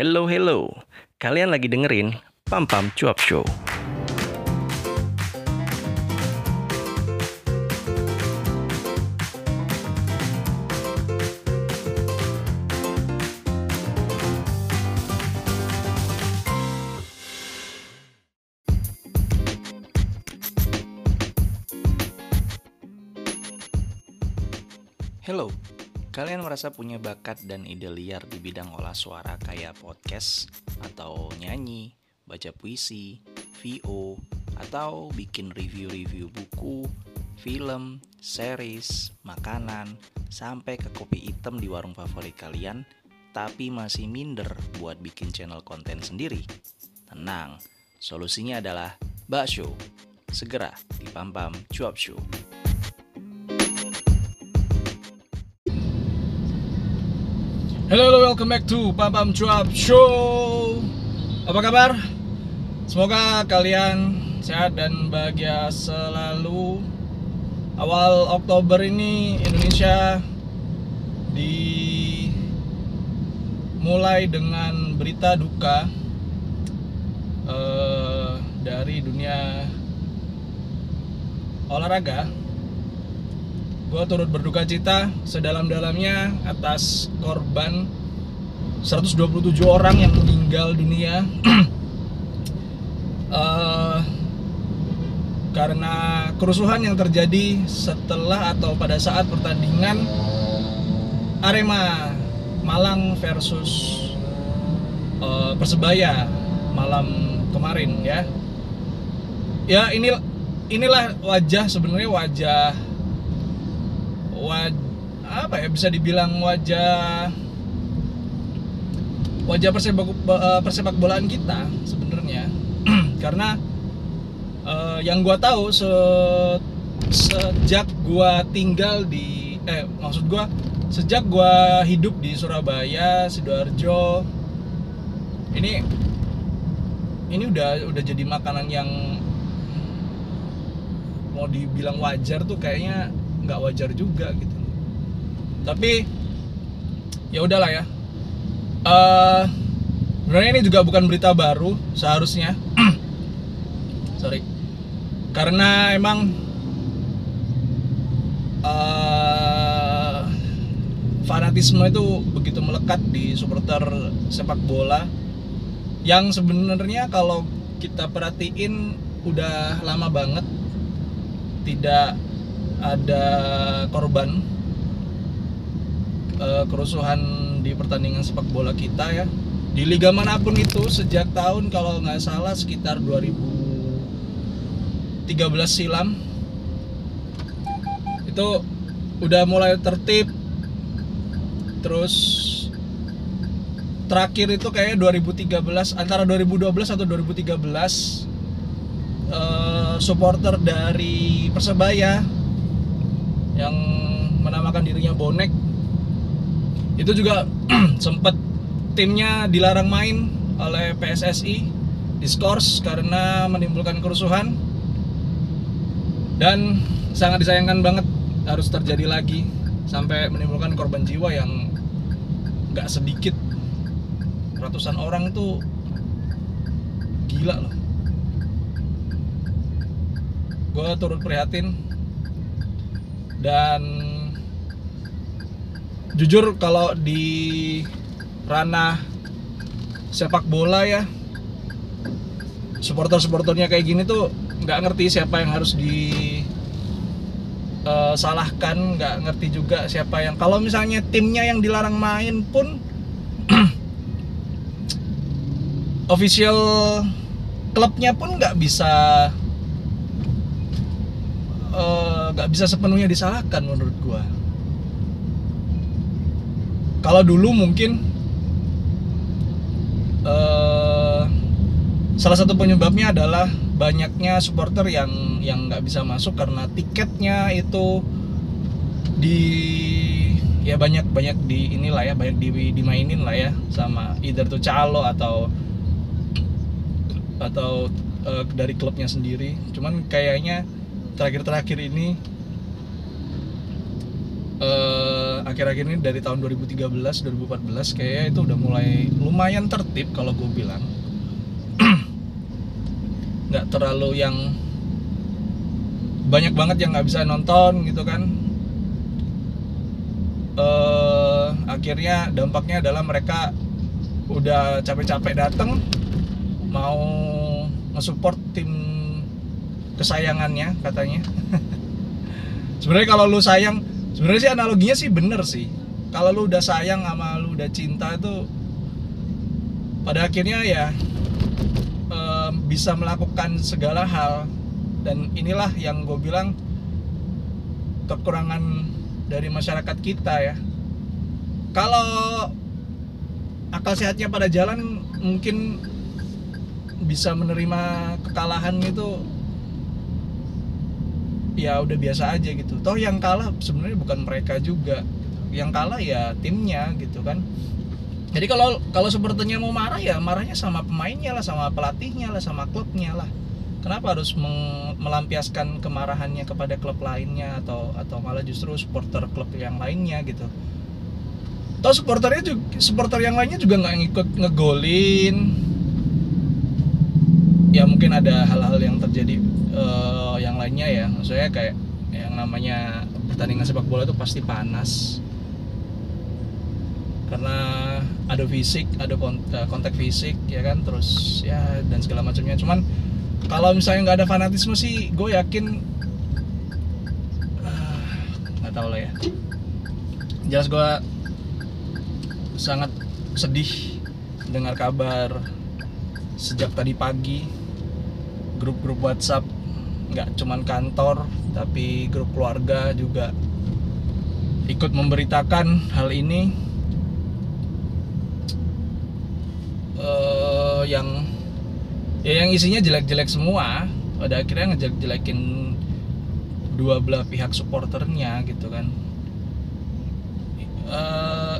Hello, hello. Kalian lagi dengerin Pam Pam Cuap Show. Merasa punya bakat dan ide liar di bidang olah suara kayak podcast, atau nyanyi, baca puisi, VO, atau bikin review-review buku, film, series, makanan, sampai ke kopi hitam di warung favorit kalian, tapi masih minder buat bikin channel konten sendiri? Tenang, solusinya adalah Bakso. Segera di Pam Pam Cuap Show. Hello, hello, welcome back to Pam Pam Cuap Show. Apa kabar? Semoga kalian sehat dan bahagia selalu. Awal Oktober ini Indonesia dimulai dengan berita duka eh, dari dunia olahraga gue turut berduka cita sedalam-dalamnya atas korban 127 orang yang meninggal dunia. Eh, karena kerusuhan yang terjadi setelah atau pada saat pertandingan Arema Malang versus eh, Persebaya malam kemarin ya. Ya ini inilah wajah sebenarnya wajah waj apa ya bisa dibilang wajah wajah persepak eh, persepak bolaan kita sebenarnya. Karena eh, yang gua tahu se sejak gua tinggal di eh maksud gua sejak gua hidup di Surabaya sidoarjo ini ini udah udah jadi makanan yang mau dibilang wajar tuh kayaknya nggak wajar juga gitu. Tapi ya udahlah ya. Eh sebenarnya ini juga bukan berita baru seharusnya. Sorry. Karena emang eh fanatisme itu begitu melekat di supporter sepak bola yang sebenarnya kalau kita perhatiin udah lama banget tidak ada korban eh, kerusuhan di pertandingan sepak bola kita ya. Di liga mana pun itu sejak tahun kalau nggak salah sekitar 2013 silam. Itu udah mulai tertib. Terus terakhir itu kayak 2013 antara 2012 atau 2013 eh, supporter dari Persebaya yang menamakan dirinya bonek. Itu juga sempet timnya dilarang main oleh PSSI diskors karena menimbulkan kerusuhan. Dan sangat disayangkan banget harus terjadi lagi sampai menimbulkan korban jiwa yang nggak sedikit. Ratusan orang itu gila loh. Gue turut prihatin dan jujur kalau di ranah sepak bola ya supporter-supporternya kayak gini tuh nggak ngerti siapa yang harus di eh, salahkan nggak ngerti juga siapa yang kalau misalnya timnya yang dilarang main pun official klubnya pun nggak bisa eh, nggak bisa sepenuhnya disalahkan menurut gua. Kalau dulu mungkin eh, salah satu penyebabnya adalah banyaknya supporter yang yang nggak bisa masuk karena tiketnya itu di ya banyak banyak di inilah ya banyak di dimainin lah ya sama either tuh calo atau atau eh, dari klubnya sendiri. Cuman kayaknya terakhir-terakhir ini eh akhir-akhir ini dari tahun 2013 2014 kayaknya itu udah mulai lumayan tertib kalau gue bilang. Nggak terlalu yang banyak banget yang nggak bisa nonton gitu kan. Eh akhirnya dampaknya adalah mereka udah capek-capek datang mau nge-support tim kesayangannya katanya. Sebenarnya kalau lu sayang sebenarnya sih analoginya sih bener sih. Kalau lu udah sayang sama lu udah cinta itu pada akhirnya ya em, bisa melakukan segala hal. Dan inilah yang gue bilang kekurangan dari masyarakat kita ya. Kalau akal sehatnya pada jalan mungkin bisa menerima kekalahan itu ya udah biasa aja gitu. Toh yang kalah sebenarnya bukan mereka juga gitu. yang kalah ya timnya gitu kan. Jadi kalau kalau supporternya mau marah ya marahnya sama pemainnya lah sama pelatihnya lah sama klubnya lah. Kenapa harus melampiaskan kemarahannya kepada klub lainnya atau atau malah justru supporter klub yang lainnya gitu. Toh supporternya juga supporter yang lainnya juga nggak ngikut ngegolin ya mungkin ada hal-hal yang terjadi eh, yang lainnya ya. Maksudnya kayak yang namanya pertandingan sepak bola itu pasti panas. Karena ada fisik ada kon- eh, kontak fisik ya kan? Terus ya dan segala macamnya. Cuman kalau misalnya nggak ada fanatisme sih gue yakin ah, nggak tahu lah ya. Jelas gue sangat sedih dengar kabar sejak tadi pagi grup-grup WhatsApp nggak cuman kantor tapi grup keluarga juga ikut memberitakan hal ini. Eh, yang ya yang isinya jelek-jelek semua pada akhirnya ngejelek-jelekin dua belah pihak supporternya gitu kan. Eh,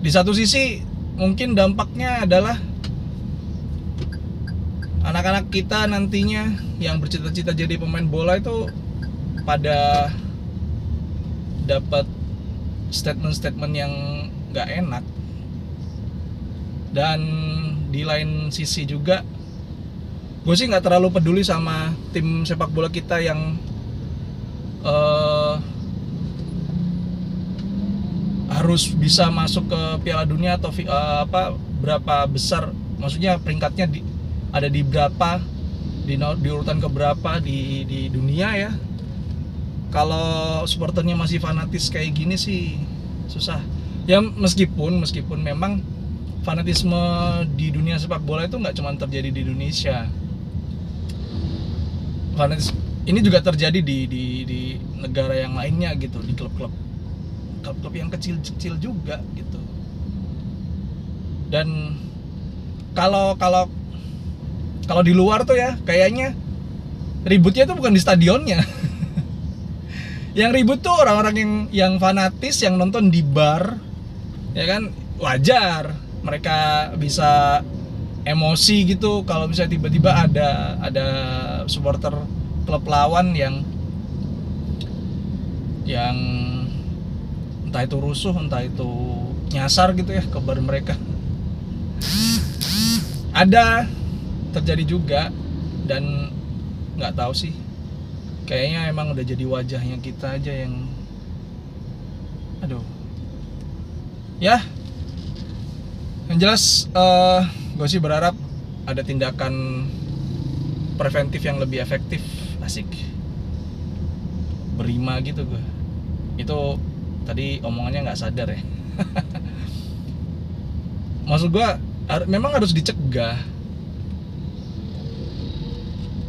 di satu sisi mungkin dampaknya adalah anak-anak kita nantinya yang bercita-cita jadi pemain bola itu pada dapat statement-statement yang nggak enak. Dan di lain sisi juga gue sih nggak terlalu peduli sama tim sepak bola kita yang eh, harus bisa masuk ke Piala Dunia atau eh, apa berapa besar. Maksudnya peringkatnya di, ada di berapa di, di urutan keberapa di di dunia ya. Kalau supporternya masih fanatis kayak gini sih susah. Ya meskipun meskipun memang fanatisme di dunia sepak bola itu nggak cuma terjadi di Indonesia. Fanatis ini juga terjadi di di di negara yang lainnya gitu di klub-klub klub-klub yang kecil-kecil juga gitu. Dan kalau kalau kalau di luar tuh ya kayaknya ributnya tuh bukan di stadionnya. Yang ribut tuh orang-orang yang yang fanatis yang nonton di bar ya kan? Wajar mereka bisa emosi gitu kalau bisa tiba-tiba ada ada supporter klub lawan yang yang entah itu rusuh entah itu nyasar gitu ya ke bar mereka. Ada terjadi juga dan nggak tahu sih. Kayaknya emang udah jadi wajahnya kita aja yang aduh. Ya. Yang jelas eh gue sih berharap ada tindakan preventif yang lebih efektif. Asik. Berima gitu gue itu tadi omongannya nggak sadar ya. Maksud gue memang harus dicegah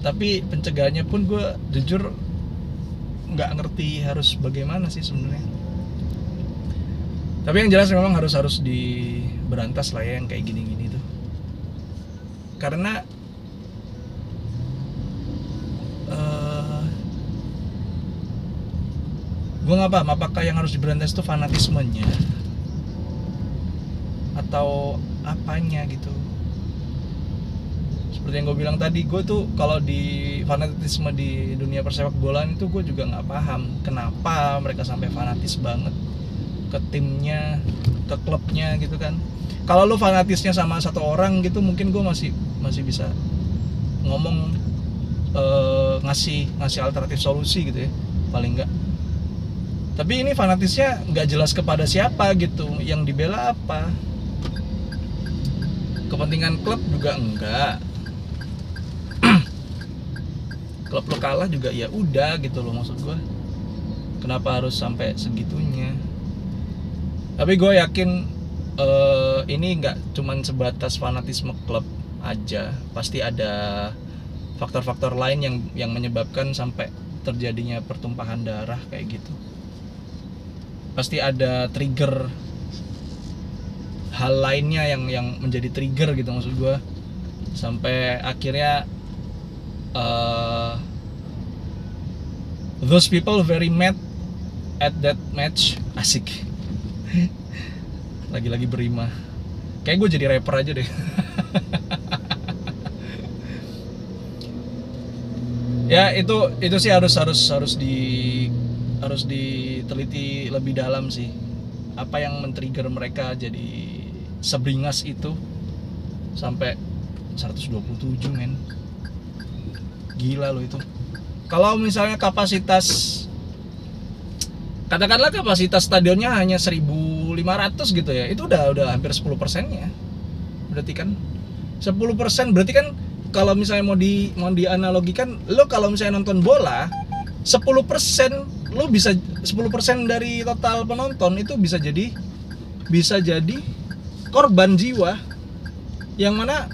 tapi pencegahannya pun gue jujur nggak ngerti harus bagaimana sih sebenarnya. Tapi yang jelas memang harus harus diberantas lah ya yang kayak gini-gini tuh. Karena eh gue nggak paham apakah yang harus diberantas itu fanatismenya atau apanya gitu seperti yang gue bilang tadi gue tuh kalau di fanatisme di dunia persepak bolaan itu gue juga nggak paham kenapa mereka sampai fanatis banget ke timnya ke klubnya gitu kan. Kalau lu fanatisnya sama satu orang gitu mungkin gue masih masih bisa ngomong eh, ngasih ngasih alternatif solusi gitu ya paling enggak tapi ini fanatisnya nggak jelas kepada siapa gitu yang dibela apa? Kepentingan klub juga enggak klub lo kalah juga ya udah gitu loh maksud gue kenapa harus sampai segitunya? Tapi gue yakin eh, ini nggak cuman sebatas fanatisme klub aja. Pasti ada faktor-faktor lain yang yang menyebabkan sampai terjadinya pertumpahan darah kayak gitu. Pasti ada trigger hal lainnya yang yang menjadi trigger gitu maksud gue sampai akhirnya uh, those people very mad at that match. Asik. Lagi-lagi berima. Kayak gue jadi rapper aja deh. Ya itu itu sih harus harus harus di harus diteliti lebih dalam sih. Apa yang men-trigger mereka jadi sebringas itu sampai 127 men gila loh itu. Kalau misalnya kapasitas katakanlah kapasitas stadionnya hanya 1500 gitu ya itu udah udah hampir 10 persennya. Berarti kan 10 persen berarti kan kalau misalnya mau di mau dianalogikan lo kalau misalnya nonton bola 10 persen lo bisa 10 persen dari total penonton itu bisa jadi bisa jadi korban jiwa. Yang mana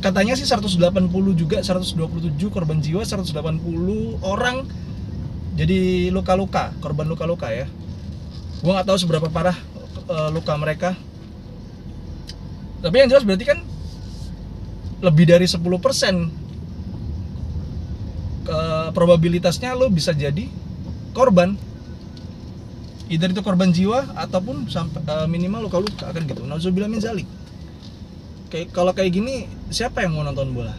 katanya sih 180 juga 127 korban jiwa 180 orang jadi luka-luka korban luka-luka ya. Gua nggak tahu seberapa parah eh, luka mereka. Tapi yang jelas berarti kan lebih dari 10% ke probabilitasnya lo bisa jadi korban. Either itu korban jiwa ataupun sampai eh, minimal luka-luka kan gitu. Nauzubillah min zalik kayak kalau kayak gini siapa yang mau nonton bola?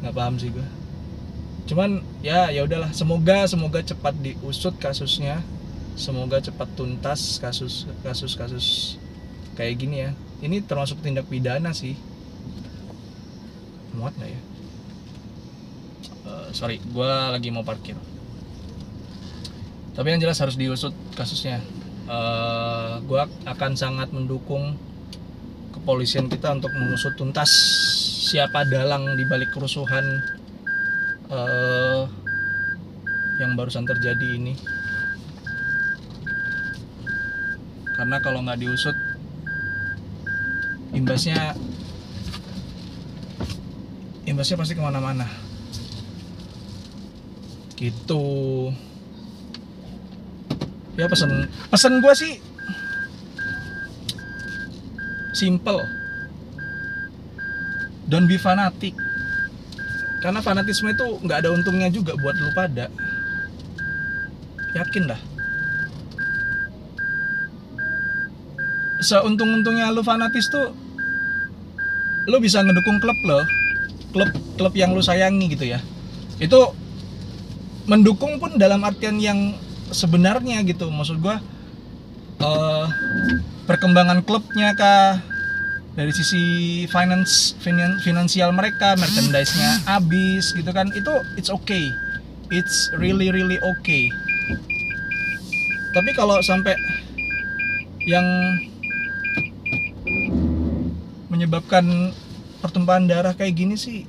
Nggak paham sih gue cuman ya ya udahlah. Semoga semoga cepat diusut kasusnya. Semoga cepat tuntas kasus kasus kasus kayak gini ya. Ini termasuk tindak pidana sih. Muat nggak ya? Eh, sorry gue lagi mau parkir. Tapi yang jelas harus diusut kasusnya Eh, gue akan sangat mendukung kepolisian kita untuk mengusut tuntas siapa dalang di balik kerusuhan eh, yang barusan terjadi ini. Karena kalau nggak diusut imbasnya imbasnya pasti ke mana-mana. Gitu ya pesan pesan gue sih simple. Don't be fanatic. Karena fanatisme itu nggak ada untungnya juga buat lu pada. Yakin dah. Seuntung-untungnya lu fanatis tuh lu bisa ngedukung klub lo. Klub klub yang lu sayangi gitu ya. Itu mendukung pun dalam artian yang sebenarnya gitu. Maksud gua eh, perkembangan klubnya kah? Dari sisi finance finan- finansial mereka merchandise-nya habis gitu kan. Itu it's okay. It's really really okay. Tapi kalau sampai yang menyebabkan pertumpahan darah kayak gini sih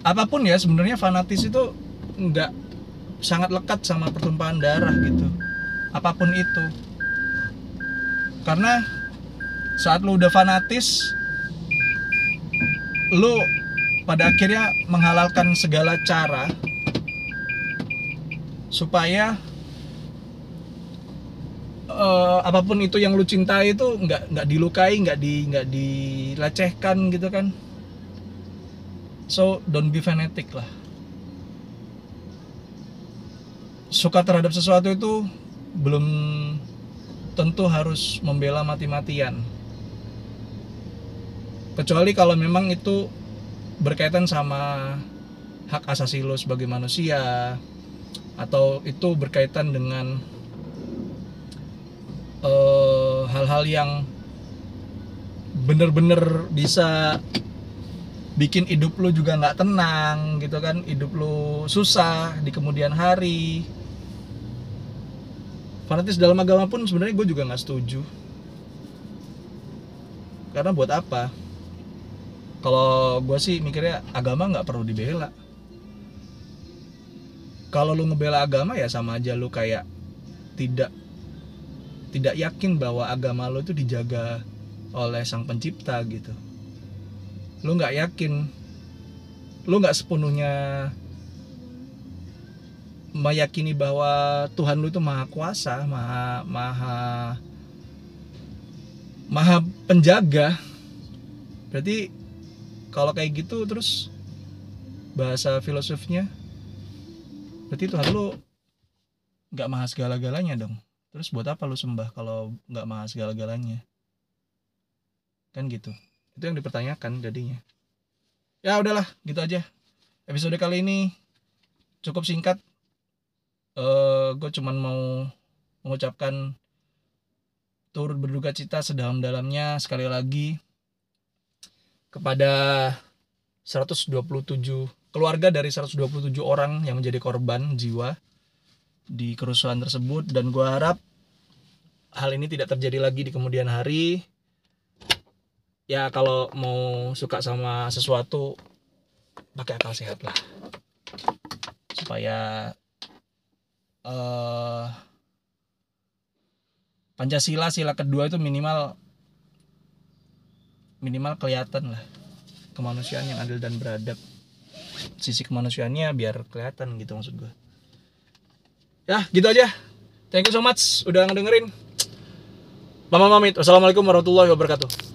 apa pun ya sebenarnya fanatis itu nggak sangat lekat sama pertumpahan darah gitu. Apa pun itu. Karena saat lu udah fanatis lu pada akhirnya menghalalkan segala cara supaya eh, apa pun itu yang lu cintai itu nggak nggak dilukai nggak di nggak dilecehkan gitu kan. So don't be fanatic lah suka terhadap sesuatu itu belum tentu harus membela mati-matian. Kecuali kalau memang itu berkaitan sama hak asasi lo sebagai manusia atau itu berkaitan dengan eh, hal-hal yang bener-bener bisa bikin hidup lu juga nggak tenang gitu kan hidup lu susah di kemudian hari fanatis dalam agama pun sebenarnya gue juga nggak setuju. Karena buat apa? Kalau gue sih mikirnya agama nggak perlu dibela. Kalau lu ngebela agama ya sama aja lu kayak tidak tidak yakin bahwa agama lu itu dijaga oleh sang pencipta gitu. Lu nggak yakin lu nggak sepenuhnya meyakini bahwa Tuhan lu itu maha kuasa maha maha maha penjaga. Berarti kalau kayak gitu terus bahasa filosofnya berarti Tuhan lu nggak maha segala-galanya dong. Terus buat apa lu sembah kalau nggak maha segala-galanya? Kan gitu. Itu yang dipertanyakan jadinya. Ya udahlah gitu aja. Episode kali ini cukup singkat eh gue cuman mau mengucapkan turut berduka cita sedalam-dalamnya sekali lagi kepada 127 keluarga dari 127 orang yang menjadi korban jiwa di kerusuhan tersebut. Dan gue harap hal ini tidak terjadi lagi di kemudian hari. Ya kalau mau suka sama sesuatu pakai akal sehat lah. Supaya eh Pancasila sila kedua itu minimal minimal kelihatan lah kemanusiaan yang adil dan beradab. Sisi kemanusiaannya biar kelihatan gitu maksud gue ya gitu aja. Thank you so much udah ngedengerin. Mama Mamit wassalamualaikum warahmatullahi wabarakatuh